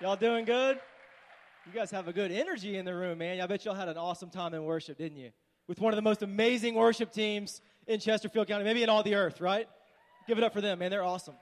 Y'all doing good? You guys have a good energy in the room, man. I bet y'all had an awesome time in worship, didn't you? With one of the most amazing worship teams in Chesterfield County, maybe in all the earth, right? Give it up for them, man. They're awesome.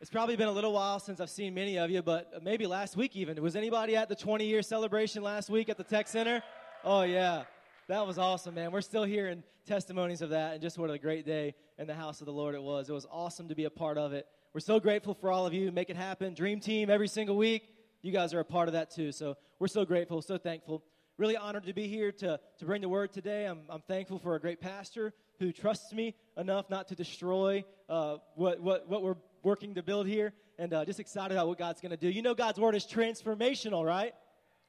It's probably been a little while since I've seen many of you, but maybe last week even. Was anybody at the 20 year celebration last week at the Tech Center? Oh, yeah. That was awesome, man. We're still hearing testimonies of that, and just what a great day in the house of the Lord it was. It was awesome to be a part of it. We're so grateful for all of you. Make it happen. Dream Team every single week. You guys are a part of that too. So we're so grateful, so thankful. Really honored to be here to, to bring the word today. I'm, I'm thankful for a great pastor who trusts me enough not to destroy uh, what, what, what we're working to build here. And uh, just excited about what God's going to do. You know, God's word is transformational, right?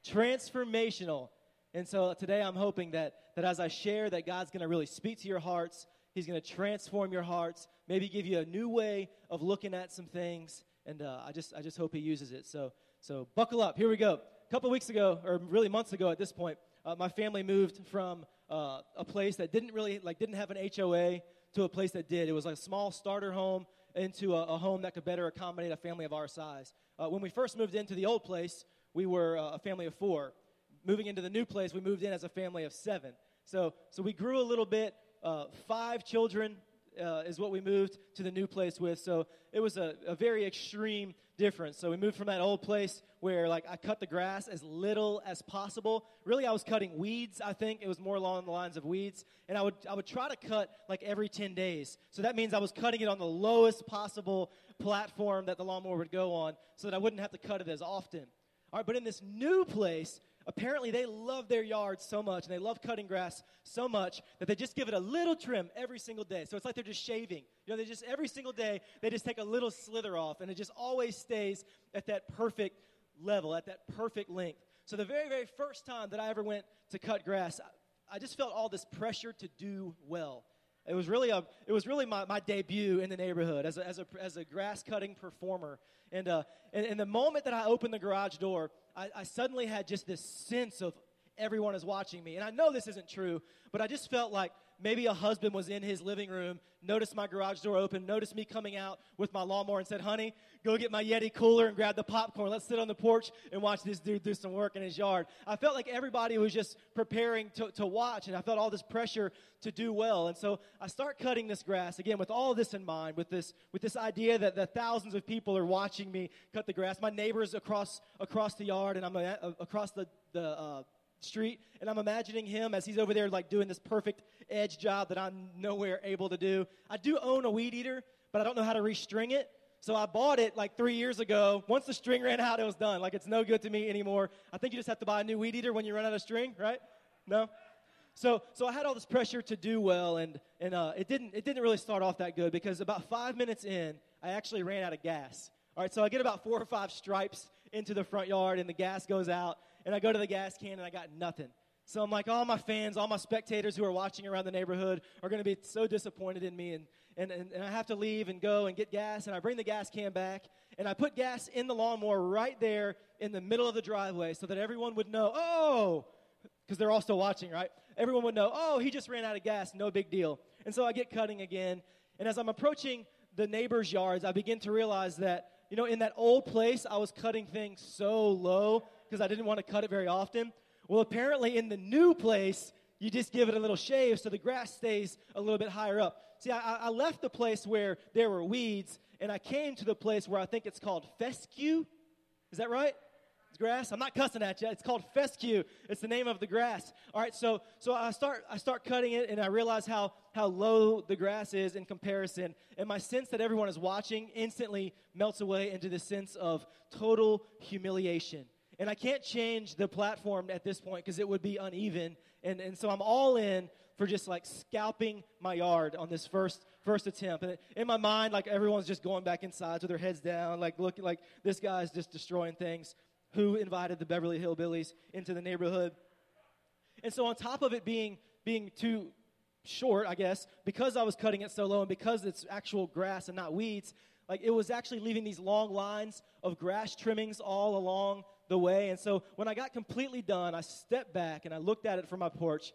Transformational. And so today I'm hoping that, that as I share, that God's going to really speak to your hearts. He's going to transform your hearts maybe give you a new way of looking at some things. And uh, I just I just hope he uses it. So so buckle up. Here we go. A couple weeks ago, or really months ago at this point, uh, my family moved from uh, a place that didn't really like didn't have an HOA to a place that did. It was like a small starter home into a, a home that could better accommodate a family of our size. Uh, when we first moved into the old place, we were uh, a family of four. Moving into the new place, we moved in as a family of seven. So so we grew a little bit. Uh, five children uh, is what we moved to the new place with. So it was a, a very extreme difference. So we moved from that old place where like I cut the grass as little as possible. Really, I was cutting weeds. I think it was more along the lines of weeds, and I would I would try to cut like every ten days. So that means I was cutting it on the lowest possible platform that the lawnmower would go on, so that I wouldn't have to cut it as often. All right, but in this new place, apparently they love their yard so much and they love cutting grass so much that they just give it a little trim every single day. So it's like they're just shaving. You know, they just every single day they just take a little slither off and it just always stays at that perfect level, at that perfect length. So the very, very first time that I ever went to cut grass, I, I just felt all this pressure to do well. It was really a, it was really my, my debut in the neighborhood as a, as a, as a grass cutting performer. And, uh, and, and the moment that I opened the garage door, I, I suddenly had just this sense of everyone is watching me. And I know this isn't true, but I just felt like maybe a husband was in his living room, noticed my garage door open, noticed me coming out with my lawnmower, and said, Honey, go get my Yeti cooler and grab the popcorn. Let's sit on the porch and watch this dude do some work in his yard. I felt like everybody was just preparing to, to watch, and I felt all this pressure to do well. And so I start cutting this grass, again, with all this in mind, with this, with this idea that the thousands of people are watching me cut the grass. My neighbors across, across the yard, and I'm uh, across the, the uh, street and i'm imagining him as he's over there like doing this perfect edge job that i'm nowhere able to do. I do own a weed eater but i don't know how to restring it. So i bought it like three years ago. Once the string ran out it was done. Like it's no good to me anymore. I think you just have to buy a new weed eater when you run out of string right? No? So so i had all this pressure to do well and and uh, it didn't it didn't really start off that good because about five minutes in i actually ran out of gas. All right so i get about four or five stripes into the front yard and the gas goes out and I go to the gas can and I got nothing. So I'm like, all my fans, all my spectators who are watching around the neighborhood are going to be so disappointed in me. And, and, and, and I have to leave and go and get gas. And I bring the gas can back and I put gas in the lawnmower right there in the middle of the driveway so that everyone would know, oh, because they're all still watching, right? Everyone would know, oh, he just ran out of gas, no big deal. And so I get cutting again. And as I'm approaching the neighbors' yards, I begin to realize that, you know, in that old place, I was cutting things so low because I didn't want to cut it very often. Well, apparently in the new place, you just give it a little shave so the grass stays a little bit higher up. See, I, I left the place where there were weeds, and I came to the place where I think it's called fescue. Is that right? Grass. I'm not cussing at you. It's called fescue. It's the name of the grass. All right, so so I start I start cutting it, and I realize how how low the grass is in comparison, and my sense that everyone is watching instantly melts away into the sense of total humiliation. And I can't change the platform at this point because it would be uneven. And, and so I'm all in for just like scalping my yard on this first first attempt. And in my mind, like everyone's just going back inside with their heads down, like looking like this guy's just destroying things. Who invited the Beverly Hillbillies into the neighborhood? And so on top of it being being too short, I guess, because I was cutting it so low and because it's actual grass and not weeds, like it was actually leaving these long lines of grass trimmings all along the way. And so when I got completely done, I stepped back and I looked at it from my porch.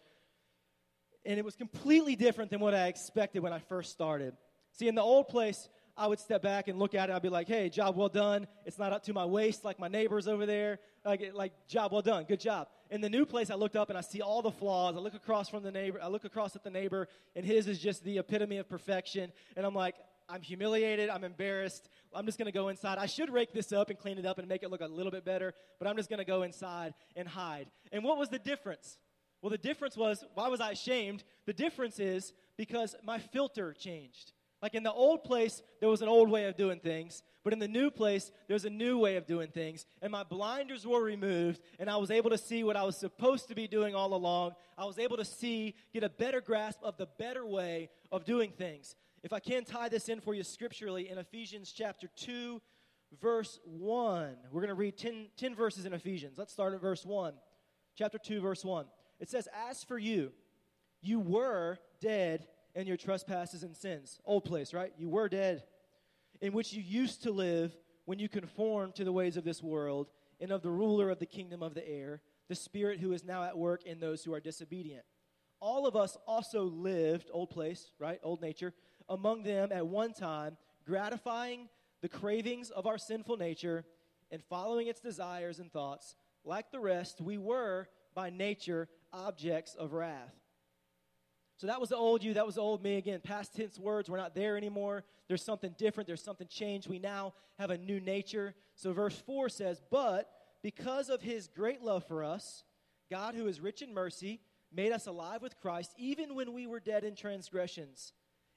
And it was completely different than what I expected when I first started. See, in the old place, I would step back and look at it. I'd be like, hey, job well done. It's not up to my waist like my neighbors over there. Like, like job well done. Good job. In the new place, I looked up and I see all the flaws. I look across from the neighbor. I look across at the neighbor, and his is just the epitome of perfection. And I'm like, I'm humiliated. I'm embarrassed. I'm just going to go inside. I should rake this up and clean it up and make it look a little bit better, but I'm just going to go inside and hide. And what was the difference? Well, the difference was why was I ashamed? The difference is because my filter changed. Like in the old place, there was an old way of doing things, but in the new place, there's a new way of doing things. And my blinders were removed, and I was able to see what I was supposed to be doing all along. I was able to see, get a better grasp of the better way of doing things. If I can tie this in for you scripturally, in Ephesians chapter 2, verse 1, we're going to read 10, 10 verses in Ephesians. Let's start at verse 1. Chapter 2, verse 1. It says, As for you, you were dead in your trespasses and sins. Old place, right? You were dead, in which you used to live when you conformed to the ways of this world and of the ruler of the kingdom of the air, the spirit who is now at work in those who are disobedient. All of us also lived, old place, right? Old nature, among them at one time, gratifying the cravings of our sinful nature and following its desires and thoughts. Like the rest, we were by nature objects of wrath. So that was the old you, that was the old me. Again, past tense words, we're not there anymore. There's something different, there's something changed. We now have a new nature. So verse 4 says, But because of his great love for us, God, who is rich in mercy, made us alive with Christ, even when we were dead in transgressions.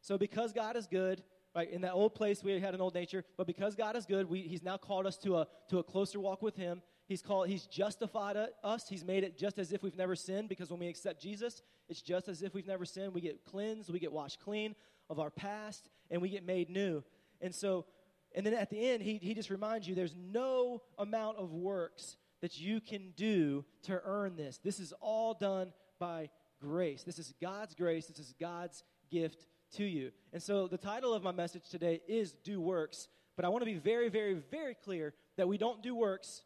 So because God is good, right, in that old place we had an old nature, but because God is good, we, he's now called us to a to a closer walk with him. He's called he's justified us. He's made it just as if we've never sinned because when we accept Jesus, it's just as if we've never sinned. We get cleansed, we get washed clean of our past, and we get made new. And so and then at the end he he just reminds you there's no amount of works that you can do to earn this. This is all done by grace. This is God's grace. This is God's gift to you. And so the title of my message today is Do Works, but I want to be very, very, very clear that we don't do works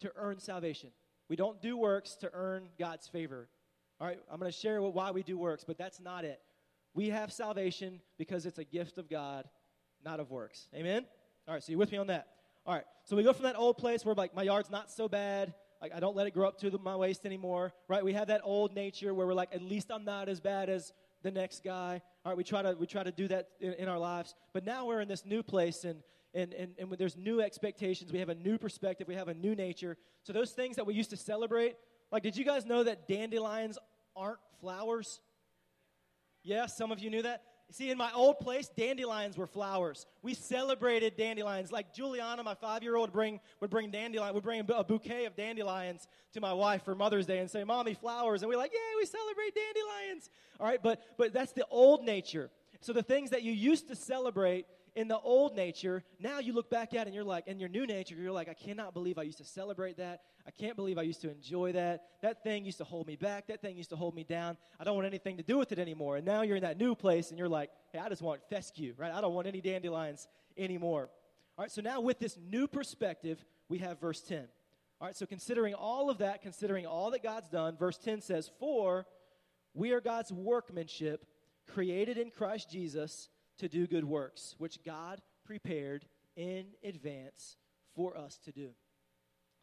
to earn salvation. We don't do works to earn God's favor. All right, I'm going to share why we do works, but that's not it. We have salvation because it's a gift of God, not of works. Amen? All right, so you with me on that? All right, so we go from that old place where like my yard's not so bad, like I don't let it grow up to the, my waist anymore, right? We have that old nature where we're like, at least I'm not as bad as the next guy. All right, we try to we try to do that in, in our lives, but now we're in this new place and and, and, and there's new expectations. We have a new perspective. We have a new nature. So those things that we used to celebrate, like, did you guys know that dandelions aren't flowers? Yeah, some of you knew that. See, in my old place, dandelions were flowers. We celebrated dandelions. Like Juliana, my five-year-old, bring would bring dandelion, would bring a bouquet of dandelions to my wife for Mother's Day and say, "Mommy, flowers." And we're like, "Yeah, we celebrate dandelions." All right, but but that's the old nature. So the things that you used to celebrate in the old nature, now you look back at it and you're like, in your new nature, you're like, I cannot believe I used to celebrate that. I can't believe I used to enjoy that. That thing used to hold me back. That thing used to hold me down. I don't want anything to do with it anymore. And now you're in that new place and you're like, hey, I just want fescue, right? I don't want any dandelions anymore. All right, so now with this new perspective, we have verse 10. All right, so considering all of that, considering all that God's done, verse 10 says, For we are God's workmanship, created in Christ Jesus to do good works, which God prepared in advance for us to do.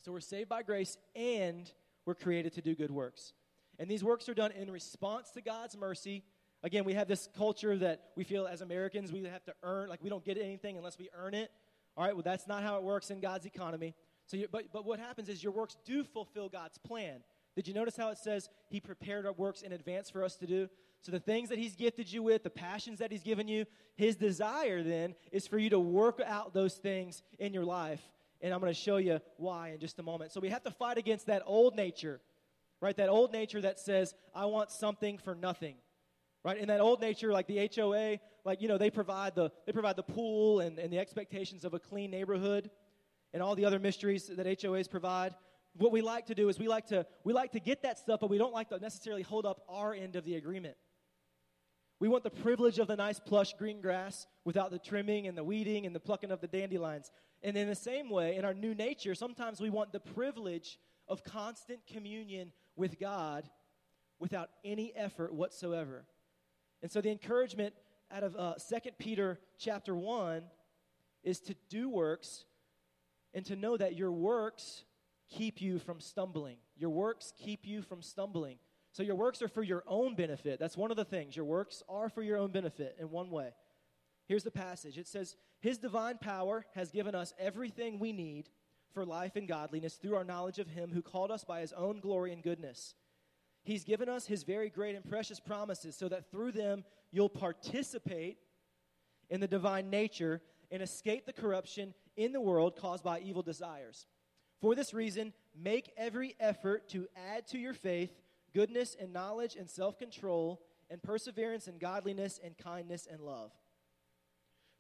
So we're saved by grace and we're created to do good works. And these works are done in response to God's mercy. Again, we have this culture that we feel as Americans we have to earn, like we don't get anything unless we earn it. All right, well, that's not how it works in God's economy. So, you, but, but what happens is your works do fulfill God's plan. Did you notice how it says He prepared our works in advance for us to do? So, the things that He's gifted you with, the passions that He's given you, His desire then is for you to work out those things in your life. And I'm going to show you why in just a moment. So, we have to fight against that old nature, right? That old nature that says, I want something for nothing, right? In that old nature, like the HOA, like, you know, they provide the, they provide the pool and, and the expectations of a clean neighborhood and all the other mysteries that HOAs provide. What we like to do is we like to, we like to get that stuff, but we don't like to necessarily hold up our end of the agreement. We want the privilege of the nice plush green grass without the trimming and the weeding and the plucking of the dandelions. And in the same way, in our new nature, sometimes we want the privilege of constant communion with God without any effort whatsoever. And so the encouragement out of uh, 2 Peter chapter 1 is to do works and to know that your works keep you from stumbling. Your works keep you from stumbling. So your works are for your own benefit. That's one of the things. Your works are for your own benefit in one way. Here's the passage it says, His divine power has given us everything we need for life and godliness through our knowledge of Him who called us by His own glory and goodness. He's given us His very great and precious promises so that through them you'll participate in the divine nature and escape the corruption in the world caused by evil desires. For this reason, make every effort to add to your faith goodness and knowledge and self control and perseverance and godliness and kindness and love.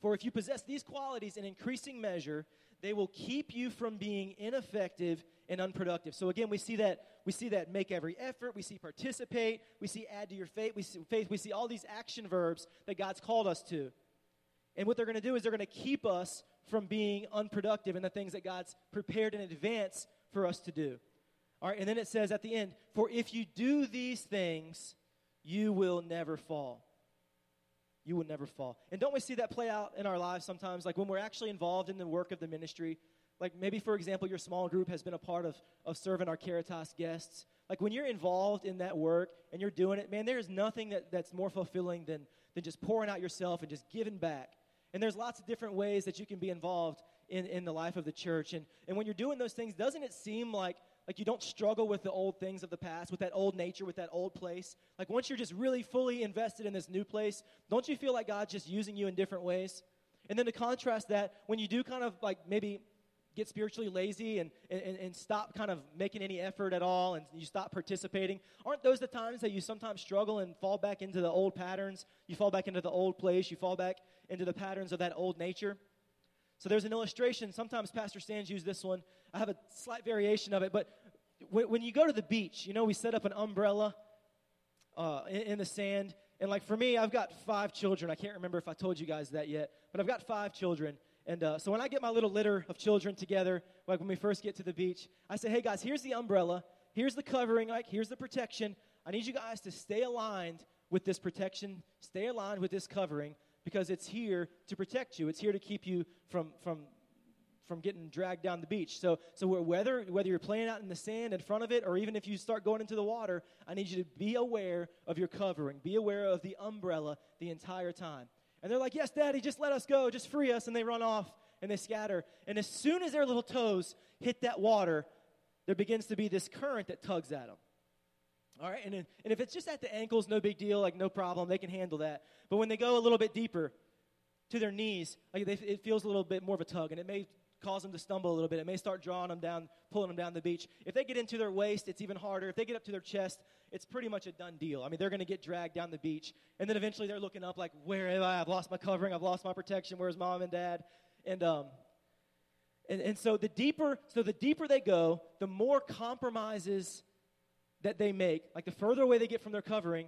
For if you possess these qualities in increasing measure, they will keep you from being ineffective and unproductive. So again, we see that we see that make every effort, we see participate, we see add to your faith, we see faith, we see all these action verbs that God's called us to. And what they're going to do is they're going to keep us from being unproductive in the things that God's prepared in advance for us to do. All right, and then it says at the end, for if you do these things, you will never fall you will never fall. And don't we see that play out in our lives sometimes? Like when we're actually involved in the work of the ministry, like maybe, for example, your small group has been a part of, of serving our Caritas guests. Like when you're involved in that work and you're doing it, man, there's nothing that, that's more fulfilling than, than just pouring out yourself and just giving back. And there's lots of different ways that you can be involved in, in the life of the church. And, and when you're doing those things, doesn't it seem like like you don't struggle with the old things of the past, with that old nature, with that old place. Like once you're just really fully invested in this new place, don't you feel like God's just using you in different ways? And then to contrast that, when you do kind of like maybe get spiritually lazy and, and, and stop kind of making any effort at all and you stop participating, aren't those the times that you sometimes struggle and fall back into the old patterns? You fall back into the old place, you fall back into the patterns of that old nature? So there's an illustration. Sometimes Pastor Stan's used this one. I have a slight variation of it, but when, when you go to the beach, you know, we set up an umbrella uh, in, in the sand. And like for me, I've got five children. I can't remember if I told you guys that yet, but I've got five children. And uh, so when I get my little litter of children together, like when we first get to the beach, I say, hey guys, here's the umbrella, here's the covering, like here's the protection. I need you guys to stay aligned with this protection, stay aligned with this covering, because it's here to protect you. It's here to keep you from, from, from getting dragged down the beach. So, so whether, whether you're playing out in the sand in front of it or even if you start going into the water, I need you to be aware of your covering, be aware of the umbrella the entire time. And they're like, Yes, Daddy, just let us go, just free us. And they run off and they scatter. And as soon as their little toes hit that water, there begins to be this current that tugs at them. All right, and, and if it's just at the ankles, no big deal, like no problem, they can handle that. But when they go a little bit deeper to their knees, like they, it feels a little bit more of a tug, and it may cause them to stumble a little bit. It may start drawing them down, pulling them down the beach. If they get into their waist, it's even harder. If they get up to their chest, it's pretty much a done deal. I mean, they're going to get dragged down the beach, and then eventually they're looking up like, "Where am I? I've lost my covering. I've lost my protection. Where's mom and dad?" And um, and, and so the deeper, so the deeper they go, the more compromises that they make, like the further away they get from their covering,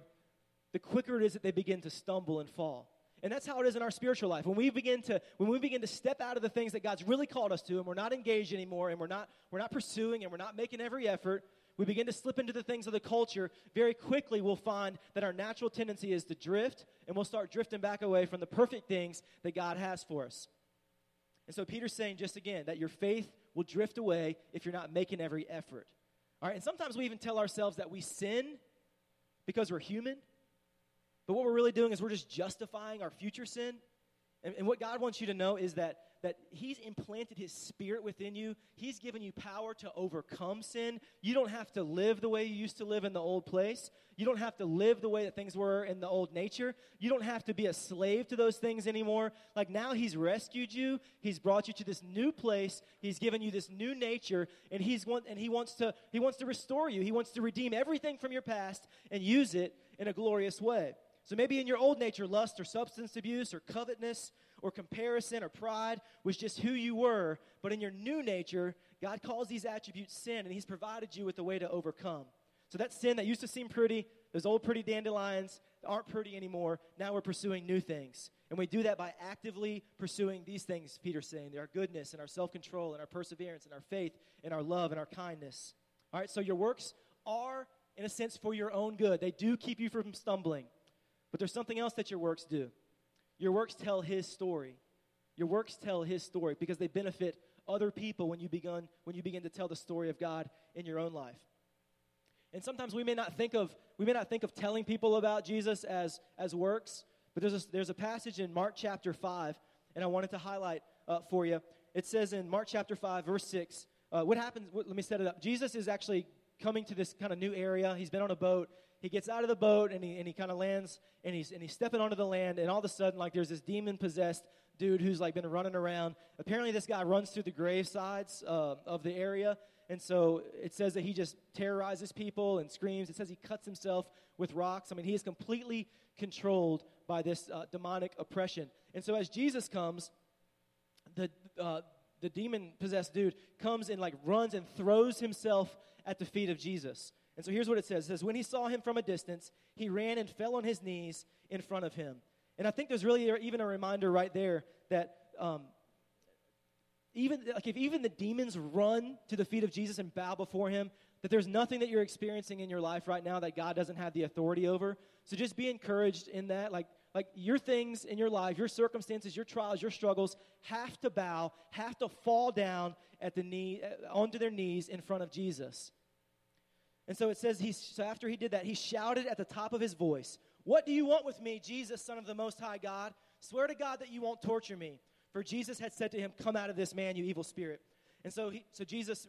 the quicker it is that they begin to stumble and fall. And that's how it is in our spiritual life. When we begin to when we begin to step out of the things that God's really called us to and we're not engaged anymore and we're not we're not pursuing and we're not making every effort, we begin to slip into the things of the culture, very quickly we'll find that our natural tendency is to drift and we'll start drifting back away from the perfect things that God has for us. And so Peter's saying just again that your faith will drift away if you're not making every effort. All right, and sometimes we even tell ourselves that we sin because we're human. But what we're really doing is we're just justifying our future sin. And, and what God wants you to know is that that He's implanted His Spirit within you. He's given you power to overcome sin. You don't have to live the way you used to live in the old place. You don't have to live the way that things were in the old nature. You don't have to be a slave to those things anymore. Like now, He's rescued you. He's brought you to this new place. He's given you this new nature, and He's want, and He wants to He wants to restore you. He wants to redeem everything from your past and use it in a glorious way. So maybe in your old nature, lust or substance abuse or covetousness or comparison or pride was just who you were. But in your new nature, God calls these attributes sin, and He's provided you with a way to overcome. So that sin that used to seem pretty, those old pretty dandelions aren't pretty anymore. Now we're pursuing new things. And we do that by actively pursuing these things, Peter's saying our goodness and our self control and our perseverance and our faith and our love and our kindness. All right, so your works are, in a sense, for your own good. They do keep you from stumbling. But there's something else that your works do. Your works tell his story. Your works tell his story because they benefit other people when you begin when you begin to tell the story of God in your own life. And sometimes we may not think of we may not think of telling people about Jesus as as works, but there's a, there's a passage in Mark chapter 5 and I wanted to highlight uh, for you. It says in Mark chapter 5 verse 6, uh, what happens what, let me set it up. Jesus is actually coming to this kind of new area. He's been on a boat he gets out of the boat and he, and he kind of lands and he's, and he's stepping onto the land and all of a sudden like there's this demon possessed dude who's like been running around. Apparently this guy runs through the grave sides uh, of the area. And so it says that he just terrorizes people and screams. It says he cuts himself with rocks. I mean he is completely controlled by this uh, demonic oppression. And so as jesus comes the uh, the demon possessed dude comes and like runs and throws himself at the feet of jesus and so here's what it says. It says, When he saw him from a distance, he ran and fell on his knees in front of him. And I think there's really even a reminder right there that um, even like if even the demons run to the feet of Jesus and bow before him, that there's nothing that you're experiencing in your life right now that God doesn't have the authority over. So just be encouraged in that. Like like your things in your life, your circumstances, your trials, your struggles have to bow, have to fall down at the knee uh, onto their knees in front of Jesus. And so it says, he, so after he did that, he shouted at the top of his voice, What do you want with me, Jesus, Son of the Most High God? Swear to God that you won't torture me. For Jesus had said to him, Come out of this man, you evil spirit. And so, he, so Jesus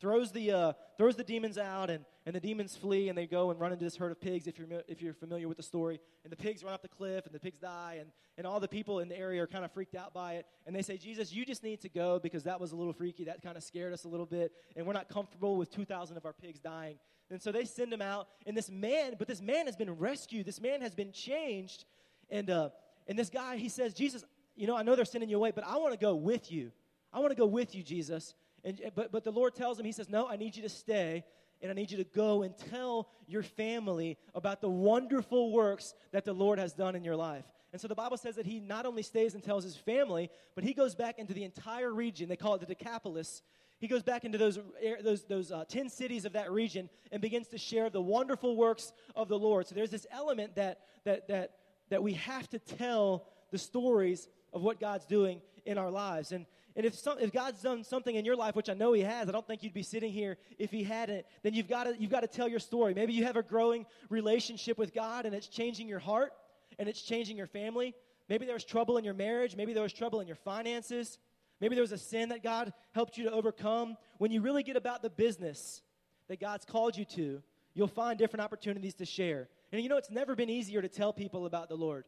throws the, uh, throws the demons out, and, and the demons flee, and they go and run into this herd of pigs, if you're, if you're familiar with the story. And the pigs run up the cliff, and the pigs die, and, and all the people in the area are kind of freaked out by it. And they say, Jesus, you just need to go because that was a little freaky. That kind of scared us a little bit, and we're not comfortable with 2,000 of our pigs dying. And so they send him out, and this man, but this man has been rescued. This man has been changed. And, uh, and this guy, he says, Jesus, you know, I know they're sending you away, but I want to go with you. I want to go with you, Jesus. And, but, but the Lord tells him, He says, No, I need you to stay, and I need you to go and tell your family about the wonderful works that the Lord has done in your life. And so the Bible says that he not only stays and tells his family, but he goes back into the entire region. They call it the Decapolis. He goes back into those, those, those uh, 10 cities of that region and begins to share the wonderful works of the Lord. So there's this element that, that, that, that we have to tell the stories of what God's doing in our lives. And, and if, some, if God's done something in your life, which I know He has, I don't think you'd be sitting here if He hadn't, then you've got you've to tell your story. Maybe you have a growing relationship with God and it's changing your heart and it's changing your family. Maybe there was trouble in your marriage. Maybe there was trouble in your finances. Maybe there was a sin that God helped you to overcome. When you really get about the business that God's called you to, you'll find different opportunities to share. And you know, it's never been easier to tell people about the Lord.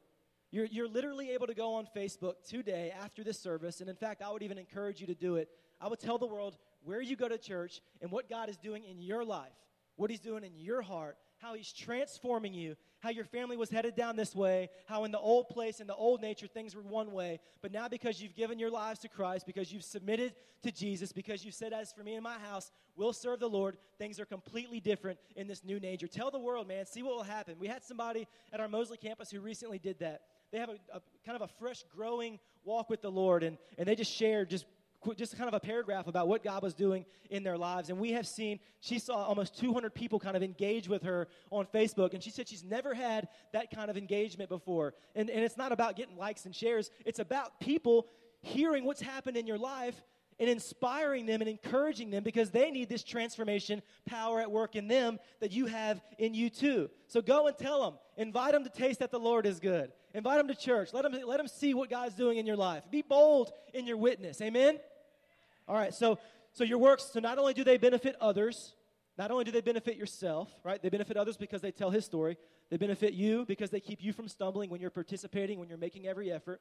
You're, you're literally able to go on Facebook today after this service, and in fact, I would even encourage you to do it. I would tell the world where you go to church and what God is doing in your life, what He's doing in your heart, how He's transforming you, how your family was headed down this way, how in the old place, in the old nature, things were one way. But now, because you've given your lives to Christ, because you've submitted to Jesus, because you've said, As for me and my house, we'll serve the Lord, things are completely different in this new nature. Tell the world, man, see what will happen. We had somebody at our Moseley campus who recently did that they have a, a, kind of a fresh growing walk with the Lord, and, and they just shared just just kind of a paragraph about what God was doing in their lives. And we have seen, she saw almost 200 people kind of engage with her on Facebook. And she said she's never had that kind of engagement before. And, and it's not about getting likes and shares, it's about people hearing what's happened in your life and inspiring them and encouraging them because they need this transformation power at work in them that you have in you too. So go and tell them. Invite them to taste that the Lord is good. Invite them to church. Let them, let them see what God's doing in your life. Be bold in your witness. Amen? All right, so, so your works, so not only do they benefit others, not only do they benefit yourself, right? They benefit others because they tell his story. They benefit you because they keep you from stumbling when you're participating, when you're making every effort.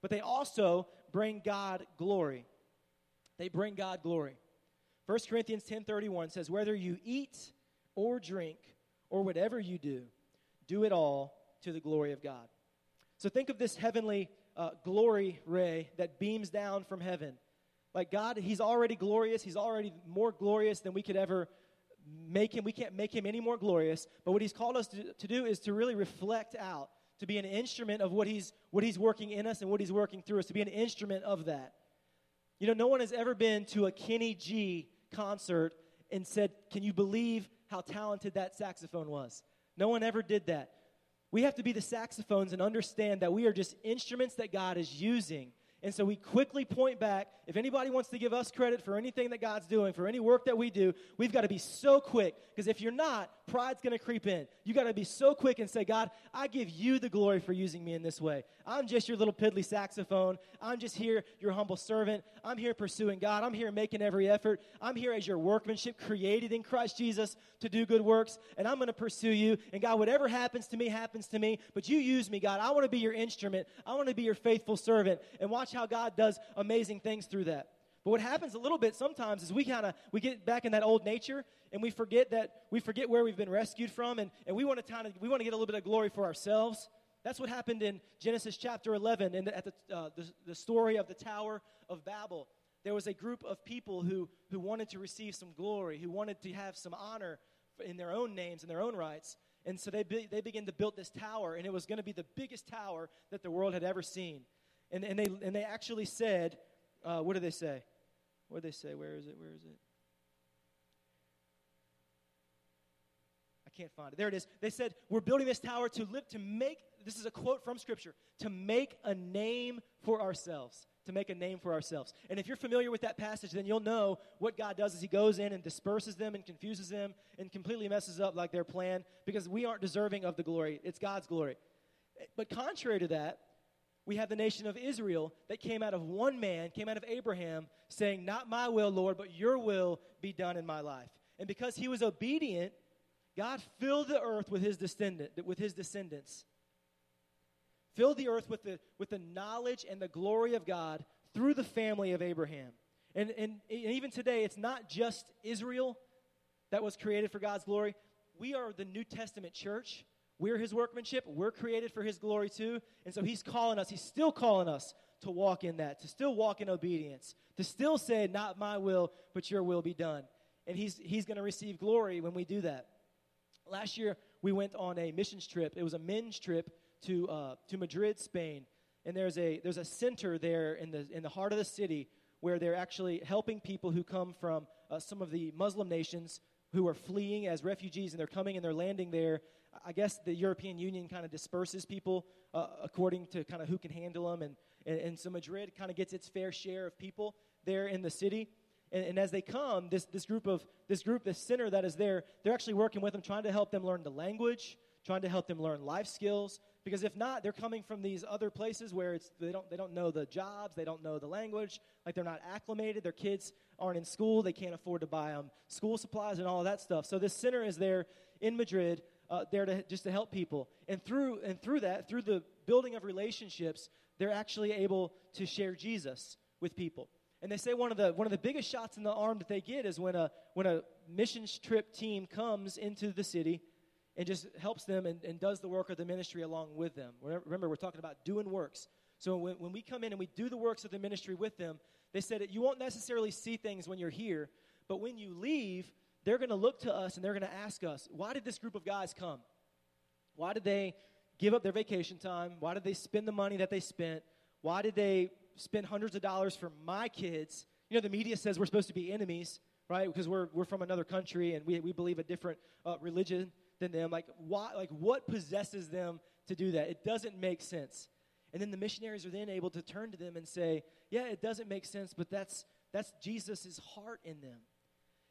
But they also bring God glory. They bring God glory. 1 Corinthians 10:31 says whether you eat or drink or whatever you do do it all to the glory of God. So think of this heavenly uh, glory ray that beams down from heaven. Like God, He's already glorious. He's already more glorious than we could ever make Him. We can't make Him any more glorious. But what He's called us to, to do is to really reflect out, to be an instrument of what He's what He's working in us and what He's working through us. To be an instrument of that. You know, no one has ever been to a Kenny G concert and said, "Can you believe how talented that saxophone was?" No one ever did that. We have to be the saxophones and understand that we are just instruments that God is using and so we quickly point back. If anybody wants to give us credit for anything that God's doing, for any work that we do, we've got to be so quick. Because if you're not, pride's going to creep in. You got to be so quick and say, God, I give you the glory for using me in this way. I'm just your little piddly saxophone. I'm just here, your humble servant. I'm here pursuing God. I'm here making every effort. I'm here as your workmanship created in Christ Jesus to do good works. And I'm going to pursue you. And God, whatever happens to me, happens to me. But you use me, God. I want to be your instrument. I want to be your faithful servant. And watch watch how God does amazing things through that. But what happens a little bit sometimes is we kind of we get back in that old nature and we forget that we forget where we've been rescued from and, and we want to we want to get a little bit of glory for ourselves. That's what happened in Genesis chapter 11 in the, at the, uh, the, the story of the Tower of Babel. There was a group of people who, who wanted to receive some glory, who wanted to have some honor in their own names and their own rights. And so they, be, they began to build this tower, and it was going to be the biggest tower that the world had ever seen. And, and, they, and they actually said, uh, what did they say? What did they say? Where is it? Where is it? I can't find it. There it is. They said, We're building this tower to live, to make, this is a quote from Scripture, to make a name for ourselves. To make a name for ourselves. And if you're familiar with that passage, then you'll know what God does is He goes in and disperses them and confuses them and completely messes up like their plan because we aren't deserving of the glory. It's God's glory. But contrary to that, we have the nation of Israel that came out of one man, came out of Abraham, saying, Not my will, Lord, but your will be done in my life. And because he was obedient, God filled the earth with his descendant, with his descendants. Filled the earth with the, with the knowledge and the glory of God through the family of Abraham. And, and, and even today, it's not just Israel that was created for God's glory. We are the New Testament church we're his workmanship. We're created for his glory too. And so he's calling us, he's still calling us to walk in that, to still walk in obedience, to still say, Not my will, but your will be done. And he's, he's going to receive glory when we do that. Last year, we went on a missions trip. It was a men's trip to, uh, to Madrid, Spain. And there's a, there's a center there in the, in the heart of the city where they're actually helping people who come from uh, some of the Muslim nations who are fleeing as refugees and they're coming and they're landing there I guess the European Union kind of disperses people uh, according to kind of who can handle them. And, and, and so Madrid kind of gets its fair share of people there in the city. And, and, as they come, this, this group of this group, this center that is there, they're actually working with them, trying to help them learn the language, trying to help them learn life skills. Because if not, they're coming from these other places where it's they don't they don't know the jobs, they don't know the language, like they're not acclimated. Their kids aren't in school, they can't afford to buy them school supplies and all that stuff. So this center is there in Madrid uh, there to just to help people. And through and through that, through the building of relationships, they're actually able to share Jesus with people. And they say one of the one of the biggest shots in the arm that they get is when a when a missions trip team comes into the city and just helps them and, and does the work of the ministry along with them. Remember, we're talking about doing works. So when, when we come in and we do the works of the ministry with them, they said that you won't necessarily see things when you're here, but when you leave, they're going to look to us and they're going to ask us, why did this group of guys come? Why did they give up their vacation time? Why did they spend the money that they spent? Why did they spend hundreds of dollars for my kids? You know, the media says we're supposed to be enemies, right? Because we're, we're from another country and we, we believe a different uh, religion than them. Like, why, like, what possesses them to do that? It doesn't make sense. And then the missionaries are then able to turn to them and say, yeah, it doesn't make sense, but that's, that's Jesus' heart in them.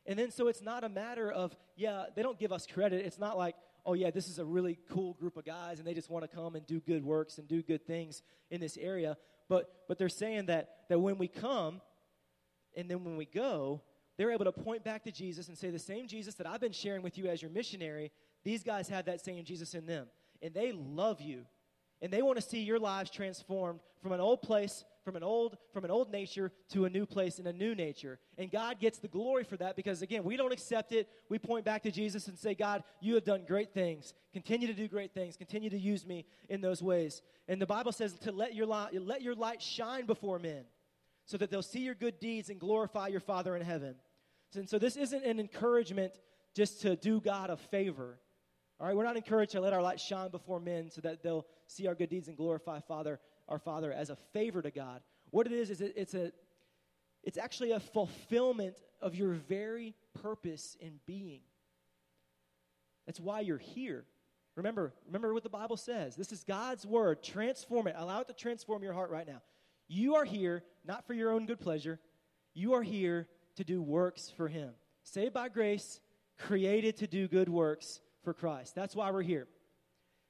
And then so it's not a matter of, yeah, they don't give us credit. It's not like, oh, yeah, this is a really cool group of guys and they just want to come and do good works and do good things in this area. But, but they're saying that, that when we come and then when we go, they're able to point back to Jesus and say, the same Jesus that I've been sharing with you as your missionary, these guys have that same Jesus in them. And they love you. And they want to see your lives transformed from an old place, from an old, from an old nature to a new place and a new nature. And God gets the glory for that because again, we don't accept it. We point back to Jesus and say, God, you have done great things. Continue to do great things. Continue to use me in those ways. And the Bible says to let your light, let your light shine before men so that they'll see your good deeds and glorify your Father in heaven. And so this isn't an encouragement just to do God a favor. All right, we're not encouraged to let our light shine before men so that they'll see our good deeds and glorify Father, our Father as a favor to God. What it is is it, it's a it's actually a fulfillment of your very purpose in being. That's why you're here. Remember, remember what the Bible says. This is God's word. Transform it. Allow it to transform your heart right now. You are here not for your own good pleasure. You are here to do works for him. Saved by grace, created to do good works for Christ. That's why we're here.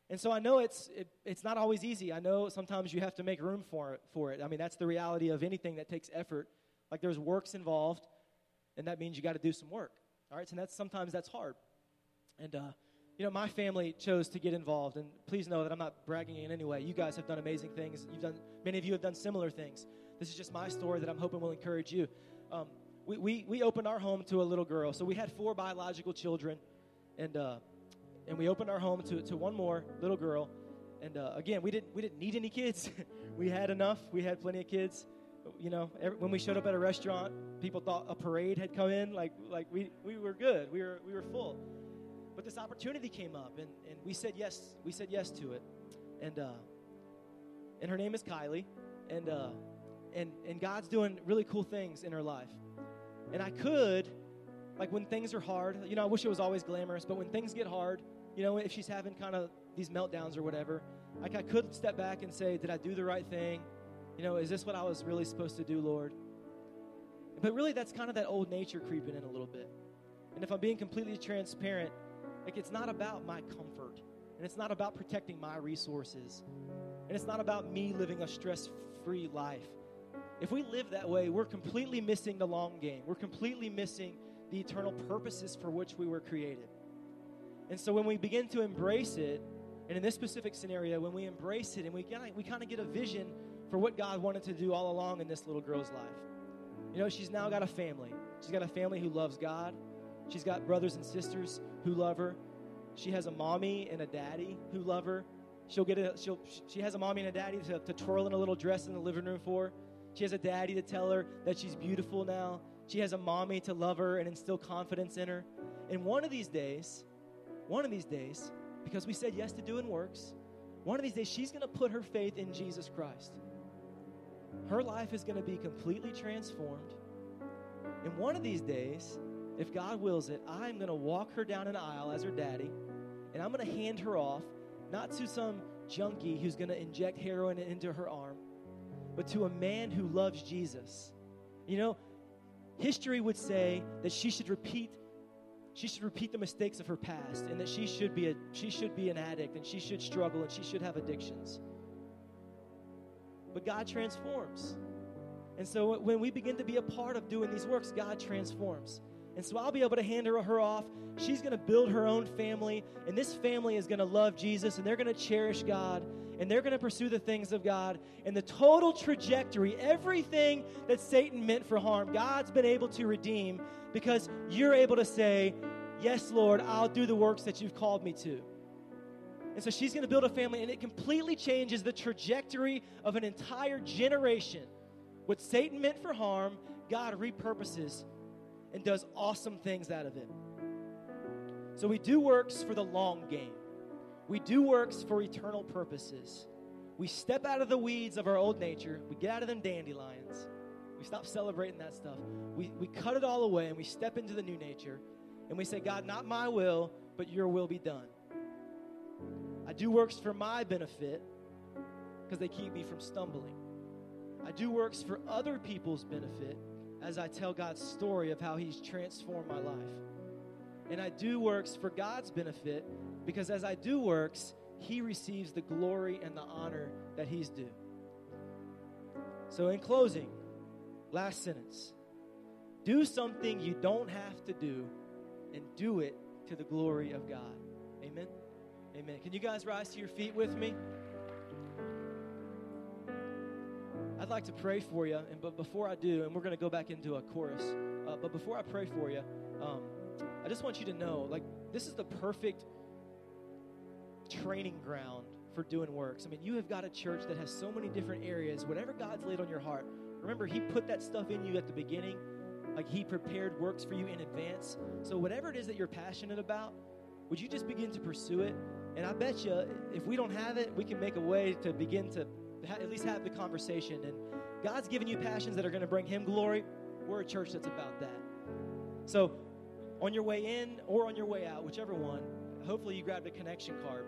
And so I know it's, it, it's not always easy. I know sometimes you have to make room for it, for it. I mean, that's the reality of anything that takes effort. Like there's works involved, and that means you got to do some work. All right, so that's sometimes that's hard. And uh, you know, my family chose to get involved, and please know that I'm not bragging in any way. You guys have done amazing things. You've done many of you have done similar things. This is just my story that I'm hoping will encourage you. Um, we, we we opened our home to a little girl, so we had four biological children, and uh, and we opened our home to, to one more little girl. And uh, again, we didn't we didn't need any kids. we had enough. We had plenty of kids. You know, every, when we showed up at a restaurant, people thought a parade had come in. Like like we, we were good. We were we were full. But this opportunity came up, and, and we said yes. We said yes to it. And uh, and her name is Kylie, and uh, and and God's doing really cool things in her life. And I could, like when things are hard, you know, I wish it was always glamorous, but when things get hard, you know, if she's having kind of these meltdowns or whatever, like I could step back and say, Did I do the right thing? You know, is this what I was really supposed to do, Lord? But really, that's kind of that old nature creeping in a little bit. And if I'm being completely transparent, like it's not about my comfort, and it's not about protecting my resources, and it's not about me living a stress free life. If we live that way, we're completely missing the long game. We're completely missing the eternal purposes for which we were created. And so when we begin to embrace it, and in this specific scenario, when we embrace it and we kinda, we kind of get a vision for what God wanted to do all along in this little girl's life. You know, she's now got a family. She's got a family who loves God. She's got brothers and sisters who love her. She has a mommy and a daddy who love her. She'll get a, she'll, she has a mommy and a daddy to, to twirl in a little dress in the living room for. She has a daddy to tell her that she's beautiful now. She has a mommy to love her and instill confidence in her. And one of these days, one of these days, because we said yes to doing works, one of these days she's going to put her faith in Jesus Christ. Her life is going to be completely transformed. And one of these days, if God wills it, I'm going to walk her down an aisle as her daddy, and I'm going to hand her off, not to some junkie who's going to inject heroin into her arm, but to a man who loves Jesus. You know, history would say that she should repeat she should repeat the mistakes of her past and that she should be a she should be an addict and she should struggle and she should have addictions. But god transforms. And so when we begin to be a part of doing these works god transforms and so i'll be able to hand her, her off she's going to build her own family and this family is going to love jesus and they're going to cherish god and they're going to pursue the things of God. And the total trajectory, everything that Satan meant for harm, God's been able to redeem because you're able to say, Yes, Lord, I'll do the works that you've called me to. And so she's going to build a family, and it completely changes the trajectory of an entire generation. What Satan meant for harm, God repurposes and does awesome things out of it. So we do works for the long game, we do works for eternal purposes. We step out of the weeds of our old nature, we get out of them dandelions, we stop celebrating that stuff. We, we cut it all away and we step into the new nature and we say, God, not my will, but your will be done. I do works for my benefit because they keep me from stumbling. I do works for other people's benefit as I tell God's story of how He's transformed my life. And I do works for God's benefit because as I do works, He receives the glory and the honor that He's due. So, in closing, Last sentence. Do something you don't have to do and do it to the glory of God. Amen. Amen. Can you guys rise to your feet with me? I'd like to pray for you, and but before I do, and we're going to go back into a chorus. Uh, but before I pray for you, um, I just want you to know, like, this is the perfect training ground for doing works. I mean, you have got a church that has so many different areas. Whatever God's laid on your heart, remember, He put that stuff in you at the beginning. Like He prepared works for you in advance. So, whatever it is that you're passionate about, would you just begin to pursue it? And I bet you, if we don't have it, we can make a way to begin to at least have the conversation. And God's given you passions that are going to bring Him glory. We're a church that's about that. So, on your way in or on your way out, whichever one, hopefully you grabbed a connection card.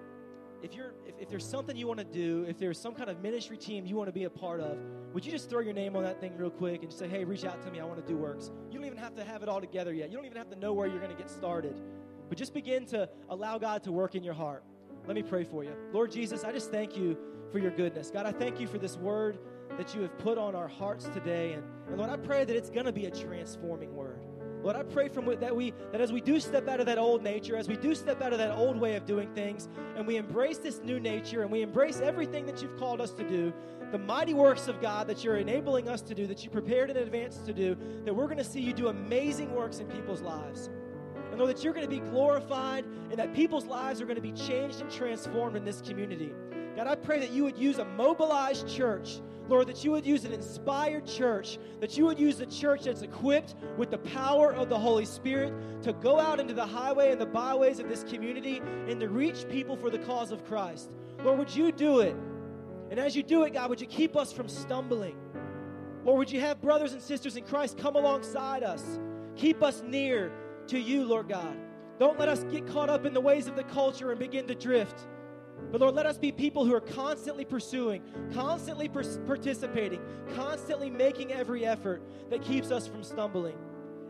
If you're if, if there's something you want to do, if there's some kind of ministry team you want to be a part of, would you just throw your name on that thing real quick and say, "Hey, reach out to me. I want to do works." You don't even have to have it all together yet. You don't even have to know where you're going to get started. But just begin to allow God to work in your heart. Let me pray for you. Lord Jesus, I just thank you for your goodness. God, I thank you for this word that you have put on our hearts today. And, and Lord, I pray that it's going to be a transforming word. Lord, I pray from that we that as we do step out of that old nature, as we do step out of that old way of doing things, and we embrace this new nature, and we embrace everything that you've called us to do, the mighty works of God that you're enabling us to do, that you prepared in advance to do, that we're going to see you do amazing works in people's lives. Lord, that you're going to be glorified, and that people's lives are going to be changed and transformed in this community. God, I pray that you would use a mobilized church Lord, that you would use an inspired church, that you would use a church that's equipped with the power of the Holy Spirit to go out into the highway and the byways of this community and to reach people for the cause of Christ. Lord, would you do it? And as you do it, God, would you keep us from stumbling? Lord, would you have brothers and sisters in Christ come alongside us? Keep us near to you, Lord God. Don't let us get caught up in the ways of the culture and begin to drift. But Lord, let us be people who are constantly pursuing, constantly participating, constantly making every effort that keeps us from stumbling.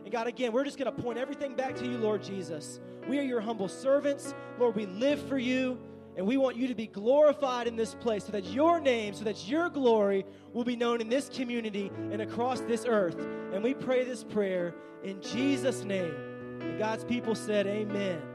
And God, again, we're just going to point everything back to you, Lord Jesus. We are your humble servants. Lord, we live for you, and we want you to be glorified in this place so that your name, so that your glory will be known in this community and across this earth. And we pray this prayer in Jesus' name. And God's people said, Amen.